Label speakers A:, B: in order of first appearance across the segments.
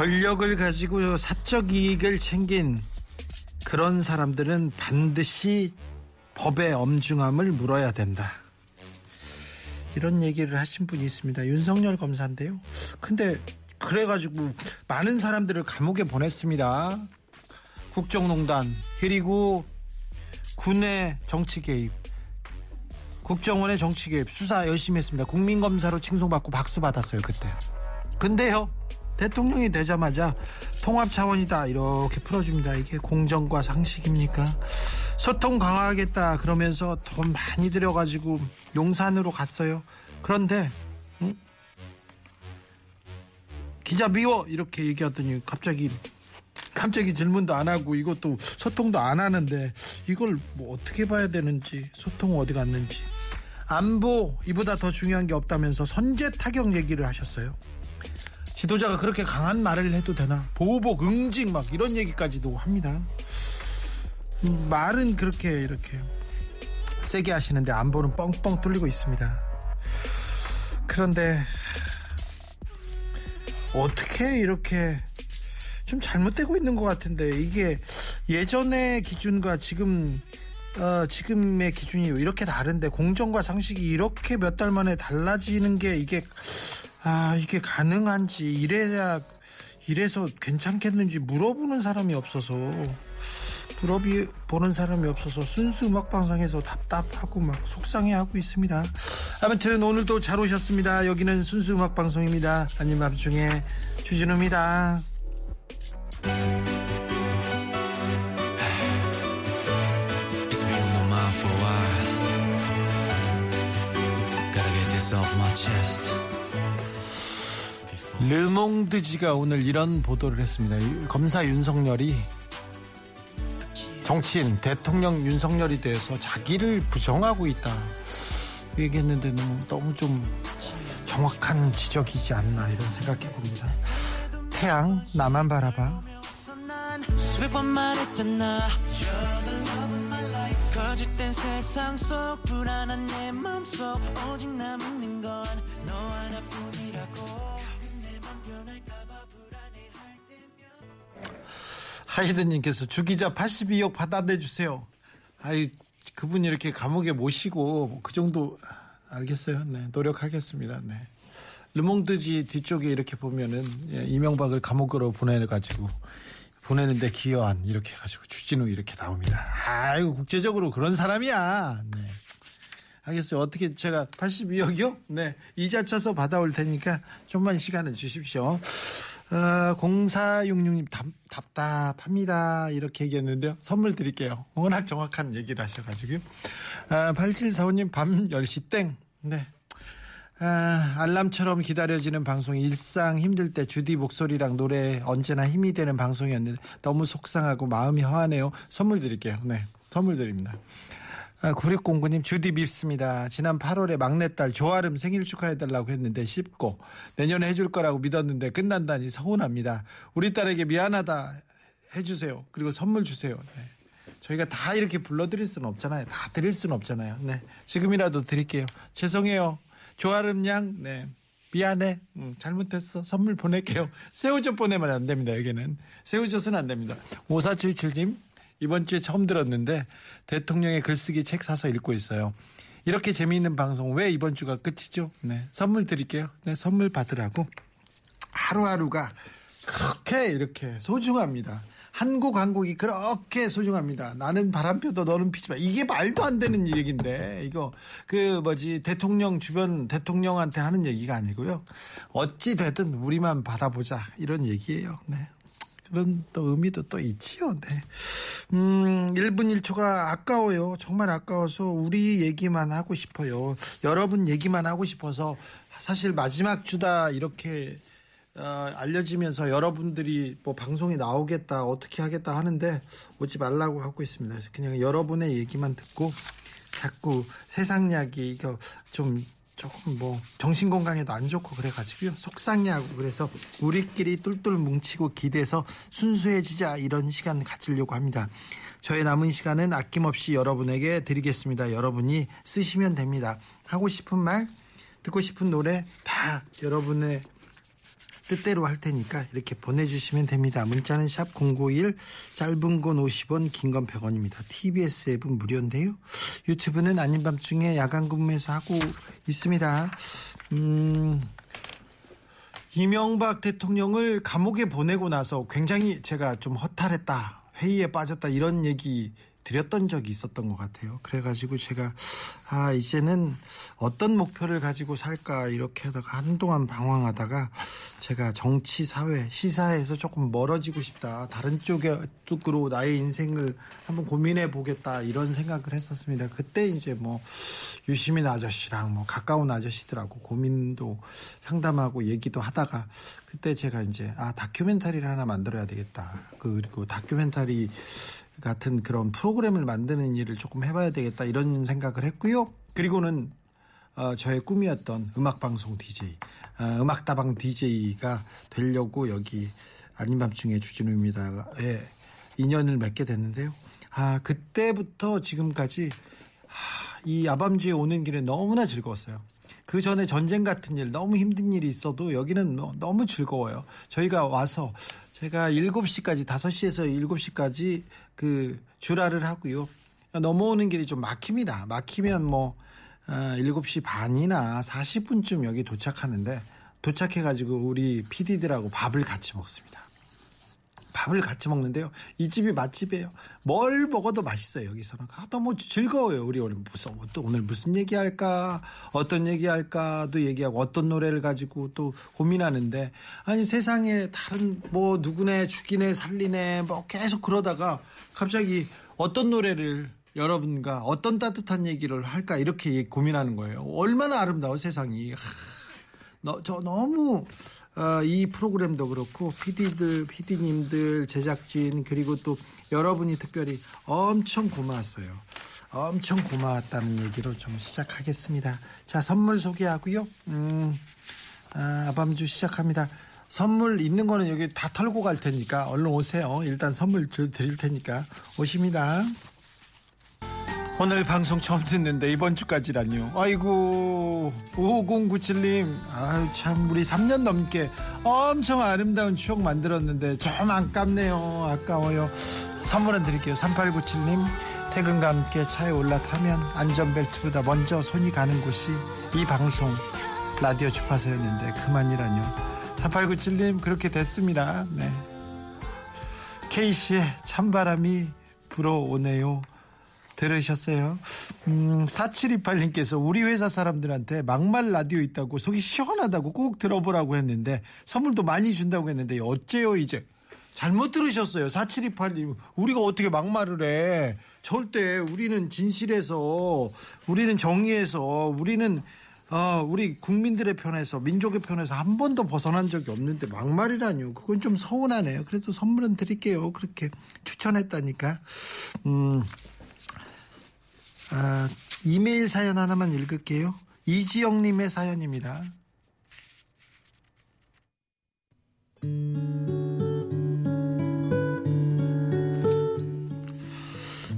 A: 권력을 가지고 사적 이익을 챙긴 그런 사람들은 반드시 법의 엄중함을 물어야 된다. 이런 얘기를 하신 분이 있습니다. 윤석열 검사인데요. 근데 그래가지고 많은 사람들을 감옥에 보냈습니다. 국정농단 그리고 군의 정치 개입, 국정원의 정치 개입 수사 열심히 했습니다. 국민검사로 칭송받고 박수 받았어요 그때. 근데요 대통령이 되자마자 통합 차원이다 이렇게 풀어줍니다. 이게 공정과 상식입니까? 소통 강화하겠다 그러면서 돈 많이 들여가지고 용산으로 갔어요. 그런데 음? 기자 미워 이렇게 얘기하더니 갑자기 갑자기 질문도 안 하고 이것도 소통도 안 하는데 이걸 뭐 어떻게 봐야 되는지 소통 어디 갔는지 안보 이보다 더 중요한 게 없다면서 선제 타격 얘기를 하셨어요. 지도자가 그렇게 강한 말을 해도 되나? 보복, 응징 막 이런 얘기까지도 합니다. 음, 말은 그렇게 이렇게 세게 하시는데 안보는 뻥뻥 뚫리고 있습니다. 그런데 어떻게 이렇게 좀 잘못되고 있는 것 같은데 이게 예전의 기준과 지금 어, 지금의 기준이 이렇게 다른데 공정과 상식이 이렇게 몇 달 만에 달라지는 게 이게 아 이게 가능한지 이래야 이래서 괜찮겠는지 물어보는 사람이 없어서 물어비 보는 사람이 없어서 순수 음악 방송에서 답답하고 막 속상해하고 있습니다. 아무튼 오늘도 잘 오셨습니다. 여기는 순수 음악 방송입니다. 아님 밤중에 주진우입니다. 르몽드지가 오늘 이런 보도를 했습니다. 이 검사 윤석열이 정치인 대통령 윤석열이 대해서 자기를 부정하고 있다 얘기했는데 너무, 너무 좀 정확한 지적이지 않나 이런 생각해 봅니다. 태양 나만 바라봐.
B: 거짓된 세상 속 불안한 내 맘속 오직 남는 건 너 하나뿐
A: 하이든님께서 주기자 82억 받아내주세요. 아이 그분 이렇게 감옥에 모시고 뭐그 정도 알겠어요. 네 노력하겠습니다. 네. 르몽드지 뒤쪽에 이렇게 보면은 예, 이명박을 감옥으로 보내가지고 보내는데 기여한 이렇게 해가지고 주진우 이렇게 나옵니다. 아이고 국제적으로 그런 사람이야. 네. 알겠어요. 어떻게 제가 82억이요? 네. 이자 쳐서 받아올 테니까 좀만 시간을 주십시오. 어, 0466님 답, 답답합니다. 이렇게 얘기했는데요. 선물 드릴게요. 워낙 정확한 얘기를 하셔가지고요. 아, 8745님 밤 10시 땡. 네. 아, 알람처럼 기다려지는 방송 일상 힘들 때 주디 목소리랑 노래 언제나 힘이 되는 방송이었는데 너무 속상하고 마음이 허하네요. 선물 드릴게요. 네. 선물 드립니다. 아, 9609님 주디 밉습니다. 지난 8월에 막내딸 조아름 생일 축하해달라고 했는데 쉽고 내년에 해줄 거라고 믿었는데 끝난다니 서운합니다. 우리 딸에게 미안하다 해주세요. 그리고 선물 주세요. 네. 저희가 다 이렇게 불러드릴 수는 없잖아요. 다 드릴 수는 없잖아요. 네. 지금이라도 드릴게요. 죄송해요. 조아름 양, 네. 미안해. 음, 잘못했어. 선물 보낼게요. 새우젓 보내면 안 됩니다. 여기는. 새우젓은 안 됩니다. 5477님, 이번 주에 처음 들었는데 대통령의 글쓰기 책 사서 읽고 있어요. 이렇게 재미있는 방송 왜 이번 주가 끝이죠? 네. 선물 드릴게요. 네. 선물 받으라고. 하루하루가 그렇게 이렇게 소중합니다. 한 곡 한 곡이 그렇게 소중합니다. 나는 바람펴도 너는 피지 마. 이게 말도 안 되는 얘기인데 이거 그 뭐지 대통령 주변 대통령한테 하는 얘기가 아니고요. 어찌 되든 우리만 바라보자 이런 얘기예요. 네. 그런 또 의미도 또 있지요. 네. 음, 1분 1초가 아까워요. 정말 아까워서 우리 얘기만 하고 싶어요. 여러분 얘기만 하고 싶어서 사실 마지막 주다 이렇게 어, 알려지면서 여러분들이 뭐 방송에 나오겠다 어떻게 하겠다 하는데 오지 말라고 하고 있습니다. 그냥 여러분의 얘기만 듣고 자꾸 세상 이야기 이거 좀 조금 뭐 정신 건강에도 안 좋고 그래가지고요 속상해하고 그래서 우리끼리 똘똘 뭉치고 기대서 순수해지자 이런 시간 가지려고 합니다. 저의 남은 시간은 아낌없이 여러분에게 드리겠습니다. 여러분이 쓰시면 됩니다. 하고 싶은 말, 듣고 싶은 노래 다 여러분의 뜻대로 할 테니까 이렇게 보내주시면 됩니다. 문자는 샵 091, 짧은 건 50원, 긴 건 100원입니다. TBS 앱은 무료인데요. 유튜브는 아닌 밤중에 야간 근무에서 하고 있습니다. 음, 이명박 대통령을 감옥에 보내고 나서 굉장히 제가 좀 허탈했다, 회의에 빠졌다 이런 얘기 드렸던 적이 있었던 것 같아요. 그래가지고 제가 아 이제는 어떤 목표를 가지고 살까 이렇게 하다가 한동안 방황하다가 제가 정치, 사회, 시사에서 조금 멀어지고 싶다. 다른 쪽으로 나의 인생을 한번 고민해 보겠다 이런 생각을 했었습니다. 그때 이제 뭐 유시민 아저씨랑 뭐 가까운 아저씨들하고 고민도 상담하고 얘기도 하다가 그때 제가 이제 아 다큐멘터리를 하나 만들어야 되겠다. 그리고 다큐멘터리 같은 그런 프로그램을 만드는 일을 조금 해봐야 되겠다 이런 생각을 했고요. 그리고는 어, 저의 꿈이었던 음악방송 DJ, 어, 음악다방 DJ가 되려고 여기 아닌 밤중에 주진우입니다에 인연을 맺게 됐는데요. 아 그때부터 지금까지 아, 이 아밤주에 오는 길에 너무나 즐거웠어요. 그 전에 전쟁 같은 일, 너무 힘든 일이 있어도 여기는 뭐 너무 즐거워요. 저희가 와서 제가 7시까지, 5시에서 7시까지 그 주라를 하고요. 넘어오는 길이 좀 막힙니다. 막히면 뭐, 어, 7시 반이나 40분쯤 여기 도착하는데 도착해 가지고 우리 PD들하고 밥을 같이 먹습니다. 밥을 같이 먹는데요. 이 집이 맛집이에요. 뭘 먹어도 맛있어요. 여기서는. 아, 너무 즐거워요. 우리 오늘 무슨 또 오늘 무슨 얘기 할까, 어떤 얘기 할까도 얘기하고 어떤 노래를 가지고 또 고민하는데 아니 세상에 다른 뭐 누구네 죽이네 살리네 뭐 계속 그러다가 갑자기 어떤 노래를 여러분과 어떤 따뜻한 얘기를 할까 이렇게 고민하는 거예요. 얼마나 아름다워 세상이. 하, 너, 저 너무 어, 이 프로그램도 그렇고 PD들, PD님들, 제작진 그리고 또 여러분이 특별히 엄청 고마웠어요. 엄청 고마웠다는 얘기로 좀 시작하겠습니다. 자, 선물 소개하고요. 음, 아, 아밤주 시작합니다. 선물 있는 거는 여기 다 털고 갈 테니까 얼른 오세요. 일단 선물 드릴 테니까 오십니다. 오늘 방송 처음 듣는데 이번 주까지라니요. 아이고 5097님 아유 참 우리 3년 넘게 엄청 아름다운 추억 만들었는데 좀 아깝네요. 아까워요. 선물은 드릴게요. 3897님 퇴근과 함께 차에 올라타면 안전벨트보다 먼저 손이 가는 곳이 이 방송 라디오 주파수였는데 그만이라뇨. 3897님 그렇게 됐습니다. 네. K씨의 찬바람이 불어오네요. 들으셨어요? 음, 4728님께서 우리 회사 사람들한테 막말 라디오 있다고 속이 시원하다고 꼭 들어보라고 했는데 선물도 많이 준다고 했는데 어째요 이제? 잘못 들으셨어요 4728님. 우리가 어떻게 막말을 해? 절대 우리는 진실에서 우리는 정의에서 우리는 어, 우리 국민들의 편에서 민족의 편에서 한 번도 벗어난 적이 없는데 막말이라뇨. 그건 좀 서운하네요. 그래도 선물은 드릴게요. 그렇게 추천했다니까. 음 아, 이메일 사연 하나만 읽을게요. 이지영님의 사연입니다.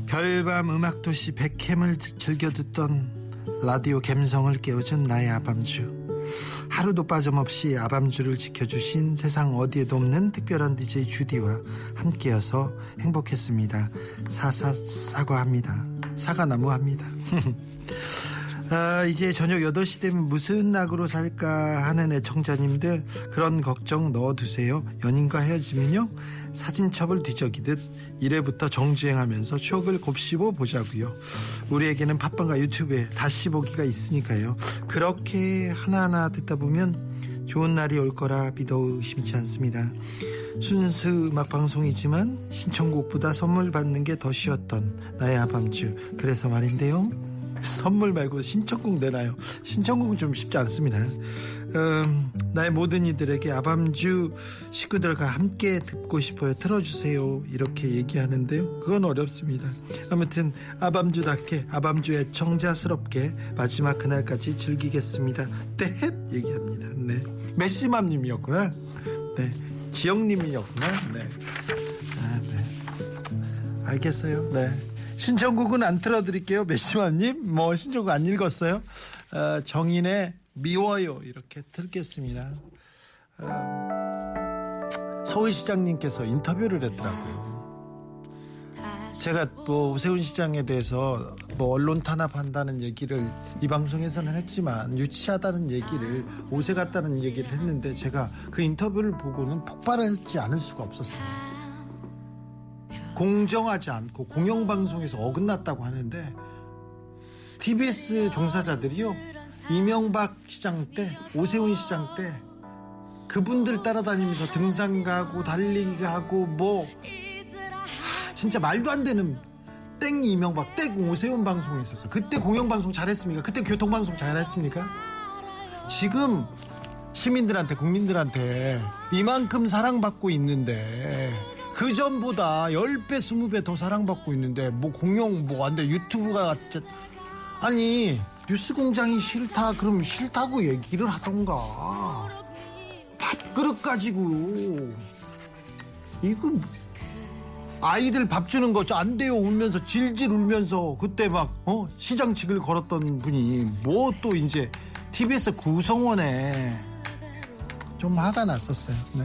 A: 별밤 음악도시 백캠을 즐겨 듣던 라디오 갬성을 깨워준 나의 아밤주. 하루도 빠짐없이 아밤주를 지켜주신 세상 어디에도 없는 특별한 DJ 주디와 함께여서 행복했습니다. 사사 사과합니다. 사과나무 합니다. 아, 이제 저녁 8시 되면 무슨 낙으로 살까 하는 애청자님들 그런 걱정 넣어두세요. 연인과 헤어지면요. 사진첩을 뒤적이듯 1회부터 정주행하면서 추억을 곱씹어 보자고요. 우리에게는 팟빵과 유튜브에 다시 보기가 있으니까요. 그렇게 하나하나 듣다 보면 좋은 날이 올 거라 믿어 의심치 않습니다. 순수 음악 방송이지만 신청곡보다 선물 받는 게 더 쉬웠던 나의 아밤주. 그래서 말인데요. 선물 말고 신청곡 내나요? 신청곡은 좀 쉽지 않습니다. 음, 나의 모든 이들에게 아밤주 식구들과 함께 듣고 싶어요. 틀어주세요. 이렇게 얘기하는데요. 그건 어렵습니다. 아무튼 아밤주답게 아밤주의 청자스럽게 마지막 그날까지 즐기겠습니다. 떼헷 얘기합니다. 네. 메시맘님이었구나. 네. 지영님이었구나. 네. 아, 네. 알겠어요. 네. 신청곡은 안 틀어드릴게요. 메시맘님. 뭐 신청곡 안 읽었어요. 어, 정인의 미워요 이렇게 듣겠습니다. 어, 서울시장님께서 인터뷰를 했더라고요. 제가 뭐 오세훈 시장에 대해서 뭐 언론 탄압한다는 얘기를 이 방송에서는 했지만 유치하다는 얘기를 오세 같다는 얘기를 했는데 제가 그 인터뷰를 보고는 폭발하지 않을 수가 없었어요. 공정하지 않고 공영방송에서 어긋났다고 하는데 TBS 종사자들이요. 이명박 시장 때 오세훈 시장 때 그분들 따라다니면서 등산 가고 달리기 가고 뭐 하, 진짜 말도 안 되는 땡 이명박 땡 오세훈 방송에 있었어 그때 공영방송 잘했습니까? 그때 교통방송 잘했습니까? 지금 시민들한테 국민들한테 이만큼 사랑받고 있는데 그 전보다 10배 20배 더 사랑받고 있는데 뭐 공영 뭐 안돼 유튜브가 아니 뉴스 공장이 싫다 그럼 싫다고 얘기를 하던가 밥그릇 가지고 이거 아이들 밥 주는 거 안 돼요 울면서 질질 울면서 그때 막 어? 시장직을 걸었던 분이 뭐 또 이제 TBS 구성원에 좀 화가 났었어요 네.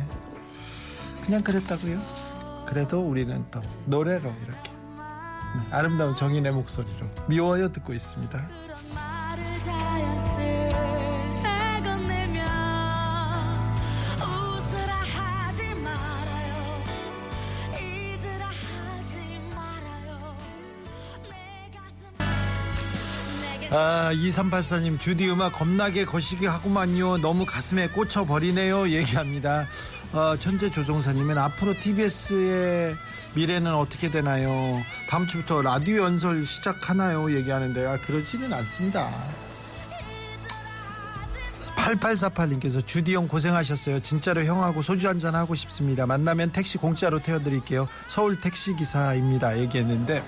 A: 그냥 그랬다고요 그래도 우리는 또 노래로 이렇게 네, 아름다운 정인의 목소리로 미워요 듣고 있습니다. 아, 2384님, 주디 음악 겁나게 거시기 하구만요. 너무 가슴에 꽂혀버리네요. 얘기합니다. 어, 천재 조종사님은 앞으로 TBS의 미래는 어떻게 되나요? 다음 주부터 라디오 연설 시작하나요? 얘기하는데, 아, 그렇지는 않습니다. 8848님께서 주디 형 고생하셨어요. 진짜로 형하고 소주 한잔 하고 싶습니다. 만나면 택시 공짜로 태워드릴게요. 서울 택시 기사입니다. 얘기했는데,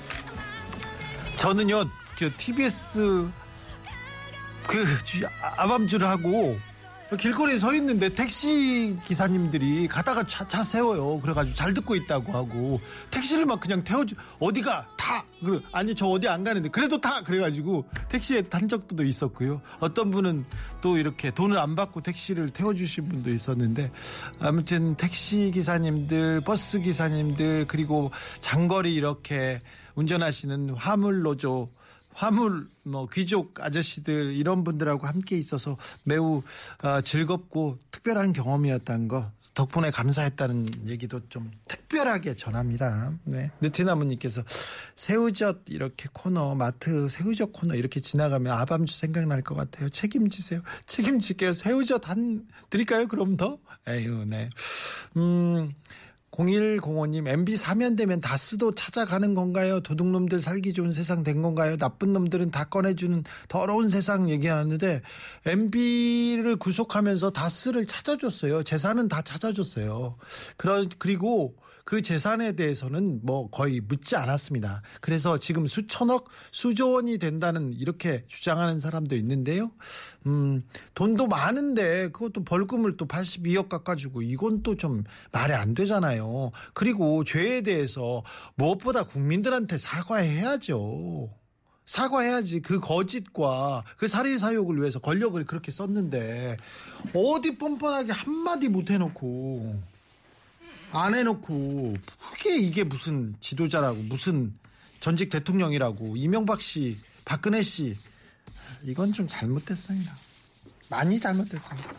A: 저는요, 그 TBS 그 아밤주를 하고 길거리에 서 있는데 택시 기사님들이 가다가 차, 차 세워요. 그래가지고 잘 듣고 있다고 하고 택시를 막 그냥 태워주 어디가 타. 그 아니 저 어디 안 가는데 그래도 타. 그래가지고 택시에 탄 적도 있었고요. 어떤 분은 또 이렇게 돈을 안 받고 택시를 태워주신 분도 있었는데 아무튼 택시 기사님들, 버스 기사님들 그리고 장거리 이렇게 운전하시는 화물 노조 화물 뭐 귀족 아저씨들 이런 분들하고 함께 있어서 매우 어, 즐겁고 특별한 경험이었다는 거 덕분에 감사했다는 얘기도 좀 특별하게 전합니다. 네. 느티나무님께서 새우젓 이렇게 코너 마트 새우젓 코너 이렇게 지나가면 아밤주 생각날 것 같아요. 책임지세요. 책임질게요. 새우젓 한 드릴까요? 그럼 더? 에휴, 네. 음. 0105님, MB 사면 되면 다스도 찾아가는 건가요? 도둑놈들 살기 좋은 세상 된 건가요? 나쁜 놈들은 다 꺼내주는 더러운 세상 얘기하는데, MB를 구속하면서 다스를 찾아줬어요. 재산은 다 찾아줬어요. 그러, 그리고 그 재산에 대해서는 뭐 거의 묻지 않았습니다. 그래서 지금 수천억, 수조 원이 된다는 이렇게 주장하는 사람도 있는데요. 음, 돈도 많은데 그것도 벌금을 또 82억 깎아주고 이건 또 좀 말이 안 되잖아요. 그리고 죄에 대해서 무엇보다 국민들한테 사과해야죠. 사과해야지 그 거짓과 그 살해 사욕을 위해서 권력을 그렇게 썼는데 어디 뻔뻔하게 한마디 못 해놓고 안 해놓고 그게 이게 무슨 지도자라고 무슨 전직 대통령이라고 이명박 씨 박근혜 씨 이건 좀 잘못됐습니다. 많이 잘못됐습니다.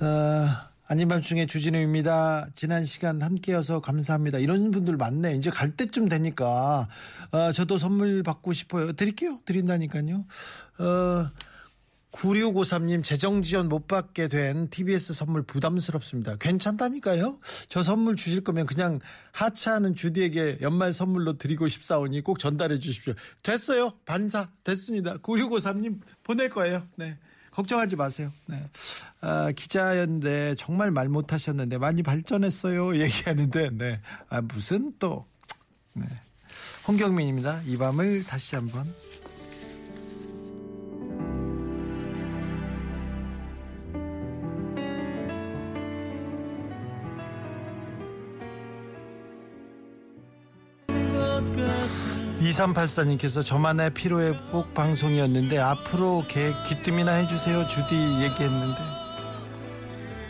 A: 어, 아닌 밤중에 주진우입니다. 지난 시간 함께여서 감사합니다. 이런 분들 많네. 이제 갈 때쯤 되니까 어, 저도 선물 받고 싶어요. 드릴게요. 드린다니까요. 어, 9653님 재정 지원 못 받게 된 TBS 선물 부담스럽습니다. 괜찮다니까요. 저 선물 주실 거면 그냥 하차하는 주디에게 연말 선물로 드리고 싶사오니 꼭 전달해 주십시오. 됐어요. 반사 됐습니다. 9653님 보낼 거예요. 네. 걱정하지 마세요. 네. 아, 기자였는데 정말 말 못하셨는데 많이 발전했어요. 얘기하는데, 네. 아, 무슨 또, 네. 홍경민입니다. 이 밤을 다시 한번. (2384님께서) 저만의 피로 회복 방송이었는데 앞으로 계획 귀뜸이나 해주세요 주디 얘기했는데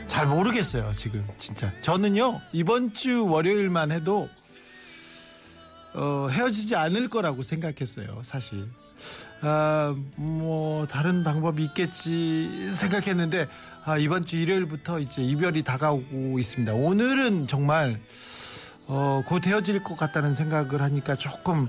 A: 잘 모르겠어요 지금 진짜 저는요 이번 주 월요일만 해도 어, 헤어지지 않을 거라고 생각했어요, 사실. 아, 뭐, 다른 방법이 있겠지 생각했는데, 아, 이번 주 일요일부터 이제 이별이 다가오고 있습니다. 오늘은 정말, 어, 곧 헤어질 것 같다는 생각을 하니까 조금,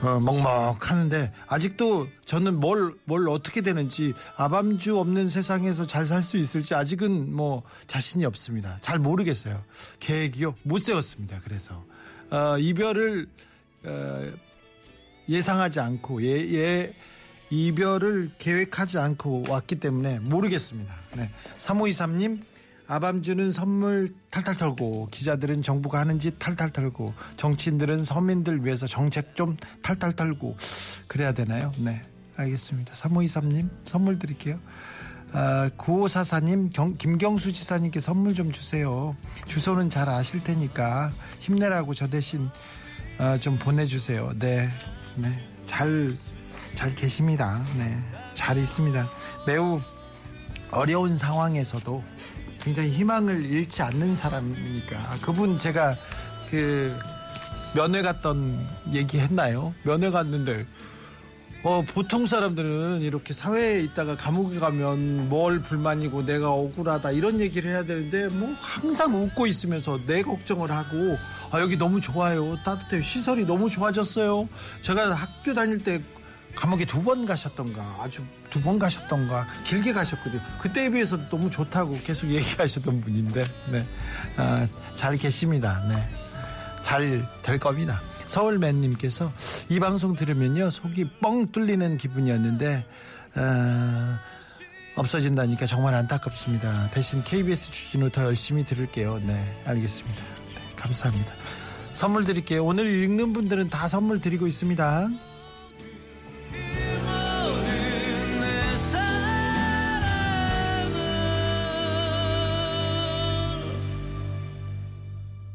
A: 어, 먹먹하는데, 아직도 저는 뭘, 뭘 어떻게 되는지, 아밤주 없는 세상에서 잘 살 수 있을지 아직은 뭐 자신이 없습니다. 잘 모르겠어요. 계획이요? 못 세웠습니다. 그래서. 어, 이별을 어, 예상하지 않고 예, 예 이별을 계획하지 않고 왔기 때문에 모르겠습니다. 네. 3523님 아밤주는 선물 탈탈 털고 기자들은 정부가 하는 짓 탈탈 털고 정치인들은 서민들 위해서 정책 좀 탈탈 털고 그래야 되나요? 네. 알겠습니다. 3523님 선물 드릴게요. 아, 9544님 경, 김경수 지사님께 선물 좀 주세요. 주소는 잘 아실 테니까 힘내라고 저 대신 어, 좀 보내주세요. 네, 네, 잘, 잘 계십니다. 네, 잘 있습니다. 매우 어려운 상황에서도 굉장히 희망을 잃지 않는 사람이니까 그분 제가 그 면회 갔던 얘기 했나요? 면회 갔는데 어, 보통 사람들은 이렇게 사회에 있다가 감옥에 가면 뭘 불만이고 내가 억울하다 이런 얘기를 해야 되는데 뭐 항상 웃고 있으면서 내 걱정을 하고 아, 여기 너무 좋아요. 따뜻해요. 시설이 너무 좋아졌어요. 제가 학교 다닐 때 감옥에 두 번 가셨던가 아주 두 번 가셨던가 길게 가셨거든요. 그때에 비해서 너무 좋다고 계속 얘기하셨던 분인데 네. 아, 잘 계십니다. 네. 잘 될 겁니다. 서울맨님께서 이 방송 들으면요 속이 뻥 뚫리는 기분이었는데 어, 없어진다니까 정말 안타깝습니다. 대신 KBS 주진우 더 열심히 들을게요. 네 알겠습니다. 네, 감사합니다. 선물 드릴게요. 오늘 읽는 분들은 다 선물 드리고 있습니다.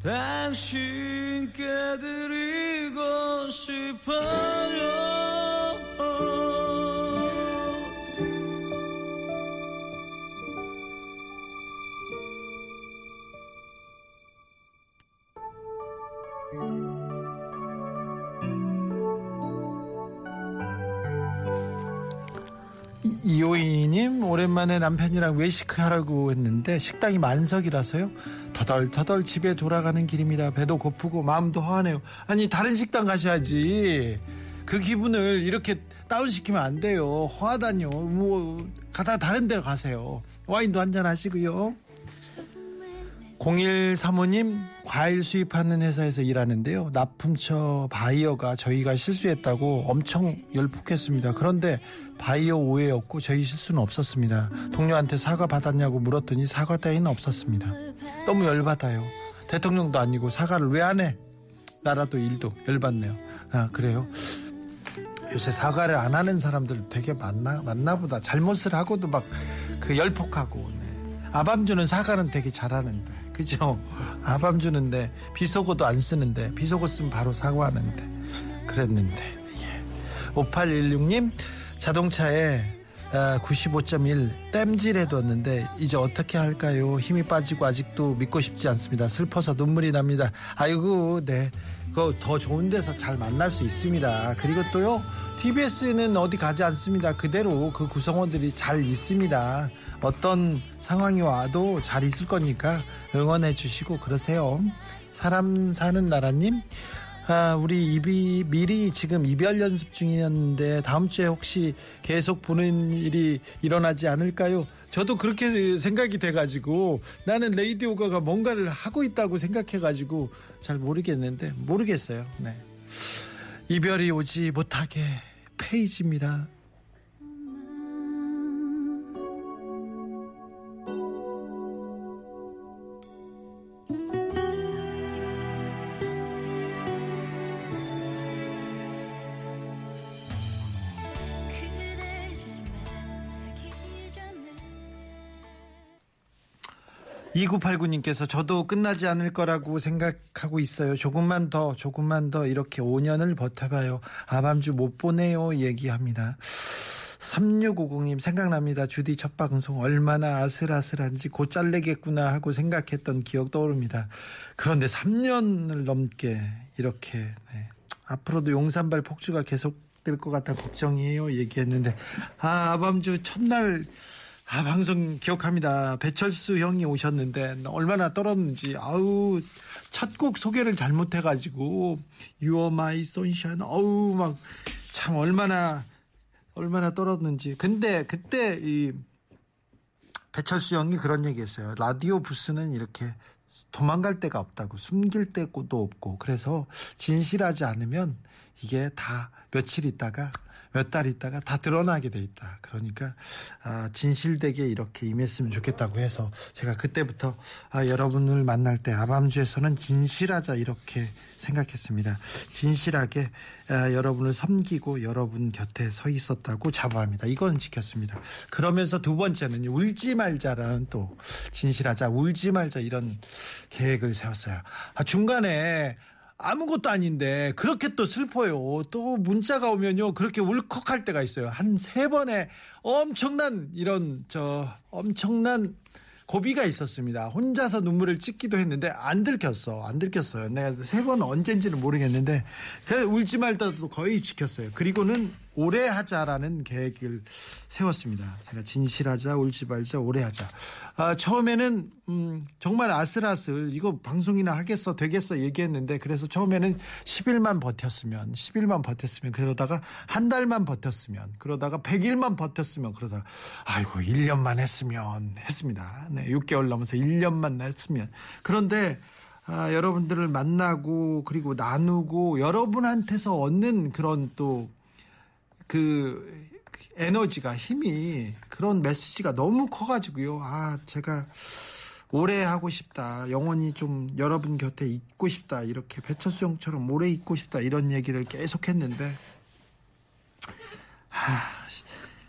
B: 당신께 드리고 싶어요.
A: 이호이님 오랜만에 남편이랑 외식하라고 했는데 식당이 만석이라서요 터덜터덜 집에 돌아가는 길입니다. 배도 고프고 마음도 허하네요. 아니 다른 식당 가셔야지. 그 기분을 이렇게 다운시키면 안 돼요. 허하다뇨. 뭐 가다 다른 데로 가세요. 와인도 한잔 하시고요 0135님 과일 수입하는 회사에서 일하는데요. 납품처 바이어가 저희가 실수했다고 엄청 열폭했습니다. 그런데 바이어 오해였고 저희 실수는 없었습니다. 동료한테 사과 받았냐고 물었더니 사과 따위는 없었습니다. 너무 열받아요. 대통령도 아니고 사과를 왜 안 해? 나라도 일도 열받네요. 아 그래요? 요새 사과를 안 하는 사람들 되게 많나 많나 보다. 잘못을 하고도 막 그 열폭하고 네. 아밤주는 사과는 되게 잘하는데 그죠? 아밤 주는데 비속어도 안 쓰는데 비속어 쓰면 바로 사과하는데 그랬는데 예. 5816님 자동차에 95.1 땜질해뒀는데 이제 어떻게 할까요? 힘이 빠지고 아직도 믿고 싶지 않습니다. 슬퍼서 눈물이 납니다. 아이고 네. 그더 좋은 데서 잘 만날 수 있습니다. 그리고 또요 TBS는 어디 가지 않습니다. 그대로 그 구성원들이 잘 있습니다. 어떤 상황이 와도 잘 있을 거니까 응원해 주시고 그러세요. 사람 사는 나라님, 아, 우리 이비 미리 지금 이별 연습 중이었는데 다음 주에 혹시 계속 보는 일이 일어나지 않을까요? 저도 그렇게 생각이 돼가지고 나는 레이디오가가 뭔가를 하고 있다고 생각해가지고 잘 모르겠는데 모르겠어요. 네. 이별이 오지 못하게 페이지입니다. 2989님께서 저도 끝나지 않을 거라고 생각하고 있어요. 조금만 더, 조금만 더 이렇게 5년을 버텨봐요. 아밤주 못 보내요. 얘기합니다. 3650님 생각납니다. 주디 첫 방송 얼마나 아슬아슬한지 곧 잘리겠구나 하고 생각했던 기억 떠오릅니다. 그런데 3년을 넘게 이렇게 네. 앞으로도 용산발 폭주가 계속될 것 같아 걱정이에요. 얘기했는데 아 아밤주 첫날 아 방송 기억합니다. 배철수 형이 오셨는데 얼마나 떨었는지 아우 첫 곡 소개를 잘못해가지고 You Are My Sunshine 어우 막 참 얼마나 얼마나 떨었는지. 근데 그때 이 배철수 형이 그런 얘기 했어요. 라디오 부스는 이렇게 도망갈 데가 없다고 숨길 데도 없고 그래서 진실하지 않으면 이게 다 며칠 있다가 몇 달 있다가 다 드러나게 돼 있다. 그러니까 아, 진실되게 이렇게 임했으면 좋겠다고 해서 제가 그때부터 아, 여러분을 만날 때 아밤주에서는 진실하자 이렇게 생각했습니다. 진실하게 아, 여러분을 섬기고 여러분 곁에 서 있었다고 자부합니다. 이건 지켰습니다. 그러면서 두 번째는 울지 말자라는 또 진실하자 울지 말자 이런 계획을 세웠어요. 아, 중간에 아무것도 아닌데 그렇게 또 슬퍼요. 또 문자가 오면요 그렇게 울컥할 때가 있어요. 한 세 번의 엄청난 이런 저 엄청난 고비가 있었습니다. 혼자서 눈물을 찍기도 했는데 안 들켰어. 안 들켰어요. 내가 세 번 언젠지는 모르겠는데 그 울지 말다도 거의 지켰어요. 그리고는 오래 하자라는 계획을 세웠습니다. 제가 진실하자, 울지 말자, 오래 하자. 아, 처음에는 음, 정말 아슬아슬 이거 방송이나 하겠어, 되겠어 얘기했는데 그래서 처음에는 10일만 버텼으면, 10일만 버텼으면 그러다가 한 달만 버텼으면, 그러다가 100일만 버텼으면 그러다가 아이고 1년만 했으면 했습니다. 네, 6개월 넘어서 1년만 했으면 그런데 아, 여러분들을 만나고 그리고 나누고 여러분한테서 얻는 그런 또 그 에너지가 힘이 그런 메시지가 너무 커가지고요. 아 제가 오래 하고 싶다. 영원히 좀 여러분 곁에 있고 싶다. 이렇게 배철수 형처럼 오래 있고 싶다. 이런 얘기를 계속 했는데 아,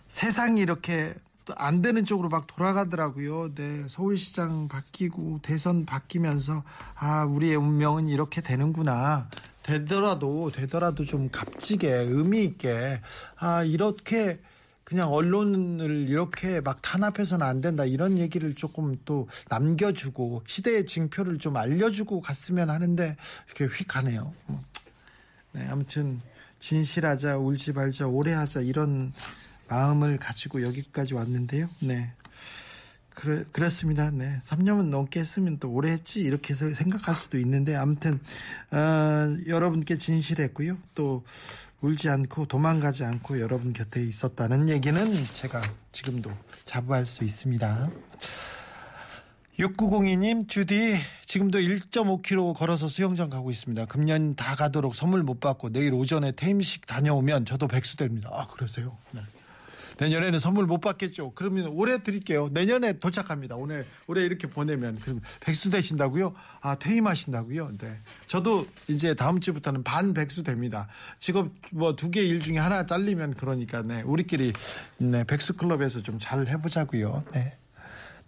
A: 세상이 이렇게 또안 되는 쪽으로 막 돌아가더라고요. 네, 서울시장 바뀌고 대선 바뀌면서 아 우리의 운명은 이렇게 되는구나. 되더라도 되더라도 좀 값지게 의미 있게 아 이렇게 그냥 언론을 이렇게 막 탄압해서는 안 된다 이런 얘기를 조금 또 남겨주고 시대의 징표를 좀 알려주고 갔으면 하는데 이렇게 휙 가네요. 음. 네, 아무튼 진실하자 울지 말자 오래하자 이런 마음을 가지고 여기까지 왔는데요. 네. 그래, 그렇습니다. 네. 3년은 넘게 했으면 또 오래 했지, 이렇게 생각할 수도 있는데, 아무튼, 어, 여러분께 진실했고요. 또, 울지 않고 도망가지 않고 여러분 곁에 있었다는 얘기는 제가 지금도 자부할 수 있습니다. 6902님, 주디, 지금도 1.5km 걸어서 수영장 가고 있습니다. 금년 다 가도록 선물 못 받고 내일 오전에 퇴임식 다녀오면 저도 백수 됩니다. 아, 그러세요? 네. 내년에는 선물 못 받겠죠. 그러면 올해 드릴게요. 내년에 도착합니다. 오늘 올해 이렇게 보내면 그럼 백수 되신다고요? 아 퇴임하신다고요? 네. 저도 이제 다음 주부터는 반 백수 됩니다. 직업 뭐 두 개 일 중에 하나 잘리면 그러니까 네 우리끼리 네 백수 클럽에서 좀 잘 해보자고요. 네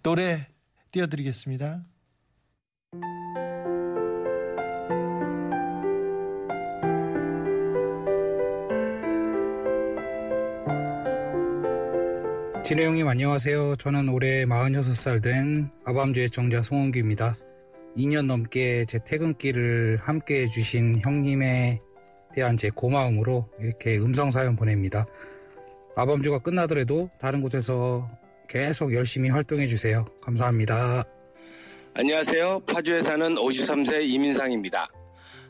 A: 노래 띄워드리겠습니다.
C: 진해 형님 안녕하세요. 저는 올해 46살 된 아밤주 애청자 송원규입니다. 2년 넘게 제 퇴근길을 함께 해주신 형님에 대한 제 고마움으로 이렇게 음성 사연 보냅니다. 아밤주가 끝나더라도 다른 곳에서 계속 열심히 활동해 주세요. 감사합니다.
D: 안녕하세요. 파주에 사는 53세 이민상입니다.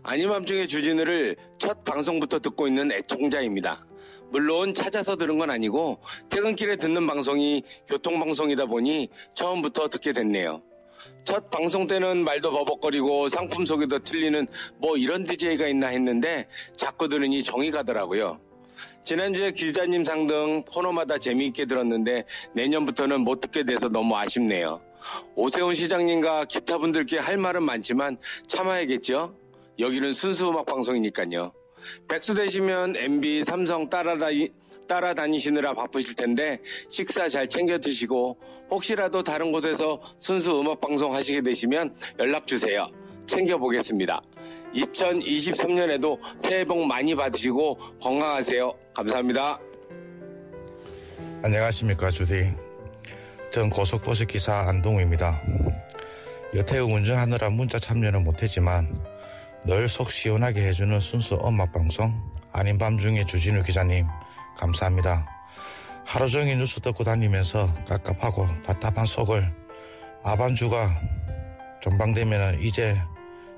D: 아니맘중에 주진우를 첫 방송부터 듣고 있는 애청자입니다. 물론 찾아서 들은 건 아니고 퇴근길에 듣는 방송이 교통방송이다 보니 처음부터 듣게 됐네요. 첫 방송 때는 말도 버벅거리고 상품 소개도 틀리는 뭐 이런 DJ가 있나 했는데 자꾸 들으니 정이 가더라고요. 지난주에 기자님 상등 코너마다 재미있게 들었는데 내년부터는 못 듣게 돼서 너무 아쉽네요. 오세훈 시장님과 기타 분들께 할 말은 많지만 참아야겠죠? 여기는 순수 음악 방송이니까요. 백수 되시면 MB, 삼성 따라다니, 따라다니시느라 바쁘실 텐데 식사 잘 챙겨 드시고 혹시라도 다른 곳에서 순수 음악 방송 하시게 되시면 연락 주세요. 챙겨 보겠습니다. 2023년에도 새해 복 많이 받으시고 건강하세요. 감사합니다.
E: 안녕하십니까 주디. 전 고속버스 기사 안동우입니다. 여태우 운전하느라 문자 참여는 못했지만 늘속 시원하게 해주는 순수 음악방송 아닌 밤중에 주진우 기자님 감사합니다. 하루 종일 뉴스 듣고 다니면서 깝깝하고 답답한 속을 아밤주가 전방되면 이제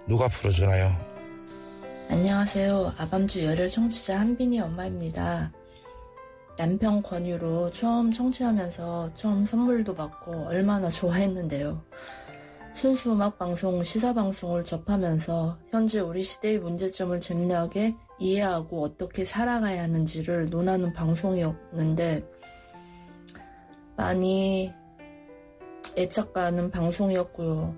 E: 누가 풀어주나요?
F: 안녕하세요. 아밤주 열혈 청취자 한빈이 엄마입니다. 남편 권유로 처음 청취하면서 처음 선물도 받고 얼마나 좋아했는데요. 순수 음악 방송, 시사 방송을 접하면서 현재 우리 시대의 문제점을 잼나게 이해하고 어떻게 살아가야 하는지를 논하는 방송이었는데 많이 애착가는 방송이었고요.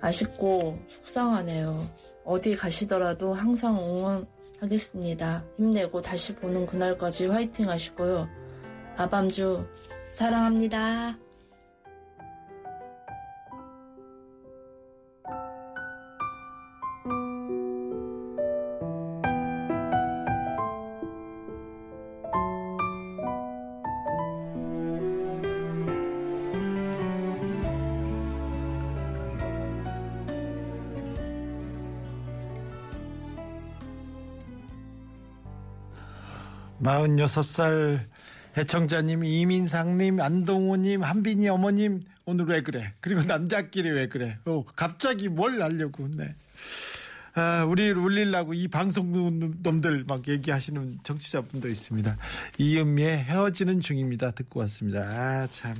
F: 아쉽고 속상하네요. 어디 가시더라도 항상 응원하겠습니다. 힘내고 다시 보는 그날까지 화이팅 하시고요. 아밤주 사랑합니다.
A: 마흔여섯 살 애청자님, 이민상님, 안동호님, 한빈이 어머님, 오늘 왜 그래? 그리고 남자끼리 왜 그래? 어, 갑자기 뭘 하려고, 네. 아, 우리를 울리려고 이 방송 놈들 막 얘기하시는 정치자분도 있습니다. 이은미의 헤어지는 중입니다. 듣고 왔습니다. 아, 참.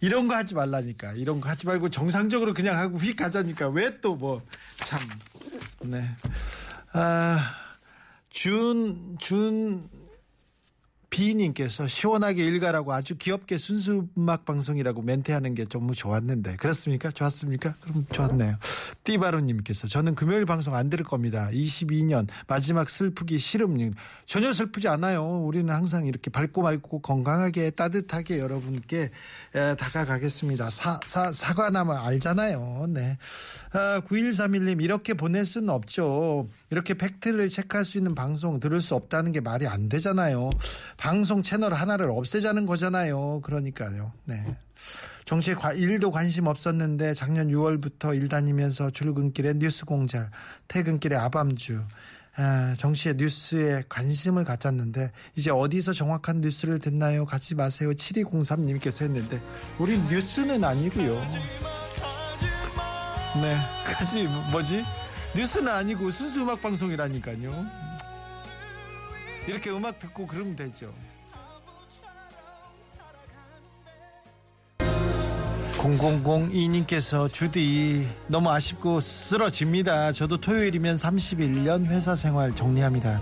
A: 이런 거 하지 말라니까. 이런 거 하지 말고 정상적으로 그냥 하고 휙 가자니까. 왜 또 뭐, 참. 네. 아, 준, 준, 비님께서 시원하게 일가라고 아주 귀엽게 순수 음악 방송이라고 멘트하는 게 너무 좋았는데 그렇습니까? 좋았습니까? 그럼 좋았네요. 띠바로님께서 저는 금요일 방송 안 들을 겁니다. 22년 마지막 슬프기 싫음 전혀 슬프지 않아요. 우리는 항상 이렇게 밝고 맑고 건강하게 따뜻하게 여러분께 에, 다가가겠습니다. 사, 사, 사과나마 알잖아요. 네. 아, 9131님 이렇게 보낼 수는 없죠. 이렇게 팩트를 체크할 수 있는 방송 들을 수 없다는 게 말이 안 되잖아요. 방송 채널 하나를 없애자는 거잖아요. 그러니까요. 네. 정치에 일도 관심 없었는데 작년 6월부터 일 다니면서 출근길에 뉴스 공작, 퇴근길에 아밤주, 아, 정치의 뉴스에 관심을 가졌는데 이제 어디서 정확한 뉴스를 듣나요? 갖지 마세요. 7203님께서 했는데 우리 뉴스는 아니고요. 네, 가지 뭐지? 뉴스는 아니고 순수 음악 방송이라니까요. 이렇게 음악 듣고 그러면 되죠. 0002님께서 주디 너무 아쉽고 쓰러집니다. 저도 토요일이면 31년 회사 생활 정리합니다.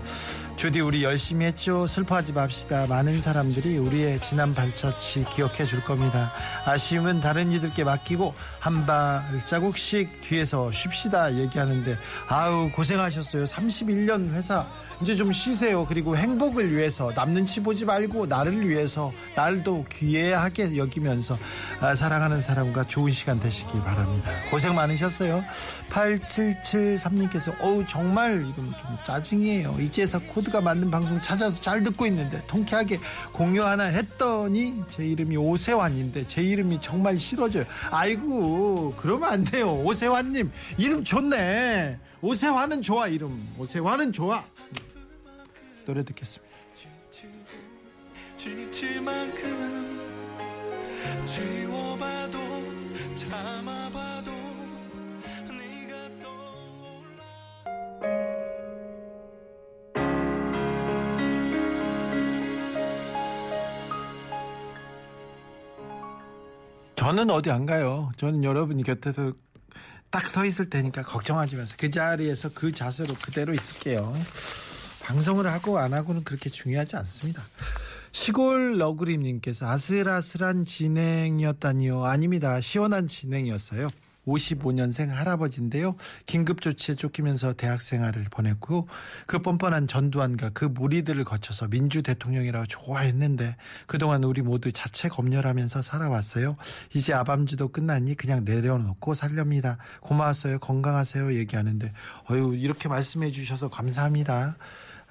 A: 주디 우리 열심히 했죠. 슬퍼하지 맙시다. 많은 사람들이 우리의 지난 발자취 기억해 줄 겁니다. 아쉬움은 다른 이들께 맡기고 한 발자국씩 뒤에서 쉽시다 얘기하는데 아우 고생하셨어요. 31년 회사 이제 좀 쉬세요. 그리고 행복을 위해서 남 눈치 보지 말고 나를 위해서 날도 귀하게 여기면서 아, 사랑하는 사람과 좋은 시간 되시기 바랍니다. 고생 많으셨어요. 8773님께서 어우 정말 이건 좀 짜증이에요. 이제서 코 드가 맞는 방송 찾아서 잘 듣고 있는데 통쾌하게 공유 하나 했더니 제 이름이 오세환인데 제 이름이 정말 싫어져요. 아이고 그러면 안 돼요. 오세환님 이름 좋네. 오세환은 좋아 이름. 오세환은 좋아. 노래 듣겠습니다.
B: 지칠 만큼 지워봐도 참아봐도
A: 저는 어디 안 가요. 저는 여러분이 곁에서 딱 서 있을 테니까 걱정하지 마세요. 그 자리에서 그 자세로 그대로 있을게요. 방송을 하고 안 하고는 그렇게 중요하지 않습니다. 시골 너구림님께서 아슬아슬한 진행이었다니요. 아닙니다. 시원한 진행이었어요. 55년생 할아버지인데요. 긴급 조치에 쫓기면서 대학 생활을 보냈고 그 뻔뻔한 전두환과 그 무리들을 거쳐서 민주 대통령이라고 좋아했는데 그동안 우리 모두 자체 검열하면서 살아왔어요. 이제 아밤주도 끝났니 그냥 내려놓고 살렵니다. 고마웠어요. 건강하세요. 얘기하는데 어유 이렇게 말씀해 주셔서 감사합니다.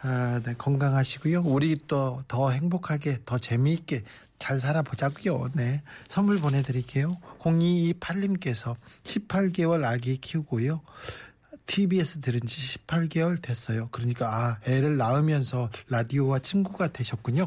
A: 아, 네, 건강하시고요. 우리 또 더 행복하게, 더 재미있게 잘 살아보자고요. 네. 선물 보내드릴게요. 0228님께서 18개월 아기 키우고요. TBS 들은 지 18개월 됐어요. 그러니까, 아, 애를 낳으면서 라디오와 친구가 되셨군요.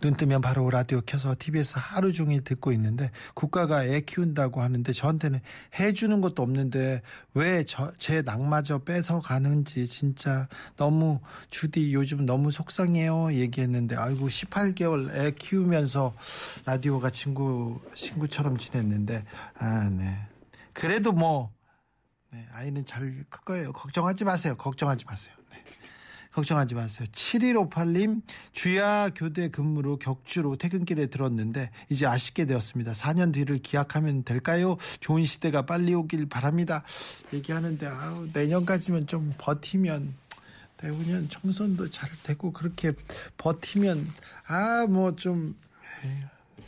A: 눈 뜨면 바로 라디오 켜서 TBS 하루 종일 듣고 있는데 국가가 애 키운다고 하는데 저한테는 해주는 것도 없는데 왜 제 낙마저 뺏어 가는지 진짜 너무 주디 요즘 너무 속상해요 얘기했는데 아이고 18개월 애 키우면서 라디오가 친구 친구처럼 지냈는데. 아 네. 그래도 뭐 네, 아이는 잘 클 거예요. 걱정하지 마세요. 걱정하지 마세요. 걱정하지 마세요. 7158님, 주야 교대 근무로 격주로 퇴근길에 들었는데, 이제 아쉽게 되었습니다. 4년 뒤를 기약하면 될까요? 좋은 시대가 빨리 오길 바랍니다. 얘기하는데, 아우, 내년까지면 좀 버티면, 내후년 총선도 잘 되고, 그렇게 버티면, 아, 뭐 좀,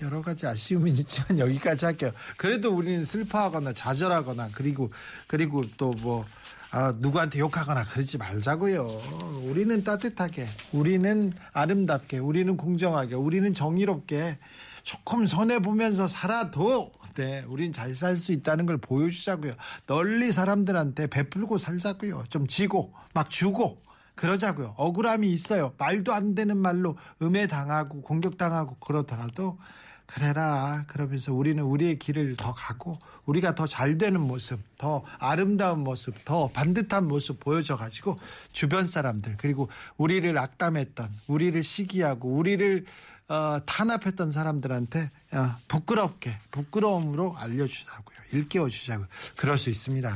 A: 여러 가지 아쉬움이 있지만 여기까지 할게요. 그래도 우리는 슬퍼하거나 좌절하거나, 그리고, 그리고 또 뭐, 아, 누구한테 욕하거나 그러지 말자고요. 우리는 따뜻하게, 우리는 아름답게, 우리는 공정하게, 우리는 정의롭게 조금 손해 보면서 살아도 네, 우린 잘 살 수 있다는 걸 보여주자고요. 널리 사람들한테 베풀고 살자고요. 좀 지고 막 주고 그러자고요. 억울함이 있어요. 말도 안 되는 말로 음해 당하고 공격 당하고 그러더라도 그래라. 그러면서 우리는 우리의 길을 더 가고 우리가 더 잘 되는 모습, 더 아름다운 모습, 더 반듯한 모습 보여줘 가지고 주변 사람들 그리고 우리를 악담했던, 우리를 시기하고 우리를 어, 탄압했던 사람들한테 어, 부끄럽게 부끄러움으로 알려주자고요. 일깨워 주자고요. 그럴 수 있습니다.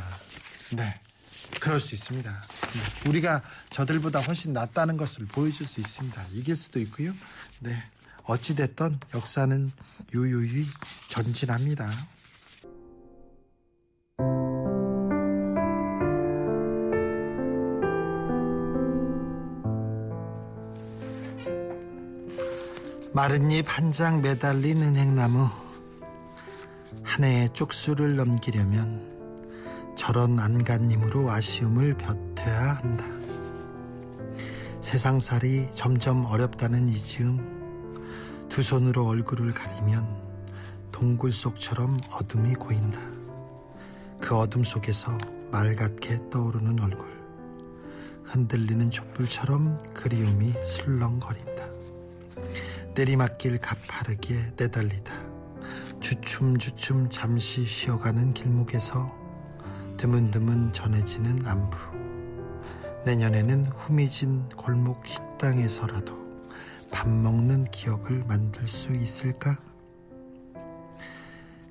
A: 네. 그럴 수 있습니다. 네. 우리가 저들보다 훨씬 낫다는 것을 보여줄 수 있습니다. 이길 수도 있고요. 네. 어찌됐던 역사는 유유히 전진합니다. 마른 잎 한 장 매달린 은행나무 한 해의 쪽수를 넘기려면 저런 안간힘으로 아쉬움을 벼텨야 한다. 세상살이 점점 어렵다는 이 즈음 두 손으로 얼굴을 가리면 동굴 속처럼 어둠이 고인다. 그 어둠 속에서 맑게 떠오르는 얼굴. 흔들리는 촛불처럼 그리움이 술렁거린다. 내리막길 가파르게 내달리다. 주춤주춤 잠시 쉬어가는 길목에서 드문드문 전해지는 안부. 내년에는 후미진 골목 식당에서라도 밥 먹는 기억을 만들 수 있을까?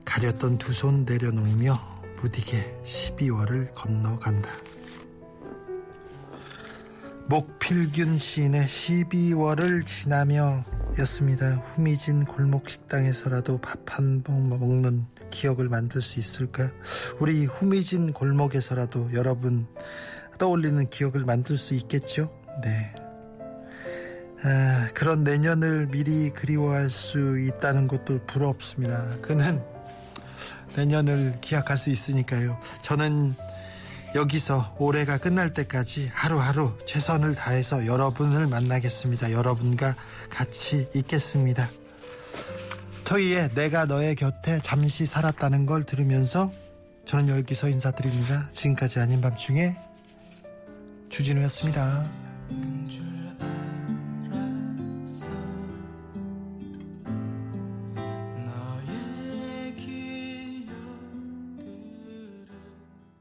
A: 가렸던 두 손 내려놓으며 무디게 12월을 건너간다. 목필균 시인의 12월을 지나며 였습니다. 후미진 골목 식당에서라도 밥한번 먹는 기억을 만들 수 있을까? 우리 후미진 골목에서라도 여러분 떠올리는 기억을 만들 수 있겠죠? 네. 아, 그런 내년을 미리 그리워할 수 있다는 것도 부럽습니다. 그는 내년을 기약할 수 있으니까요. 저는 여기서 올해가 끝날 때까지 하루하루 최선을 다해서 여러분을 만나겠습니다. 여러분과 같이 있겠습니다. 토이의 내가 너의 곁에 잠시 살았다는 걸 들으면서 저는 여기서 인사드립니다. 지금까지 아닌 밤중에 주진우였습니다.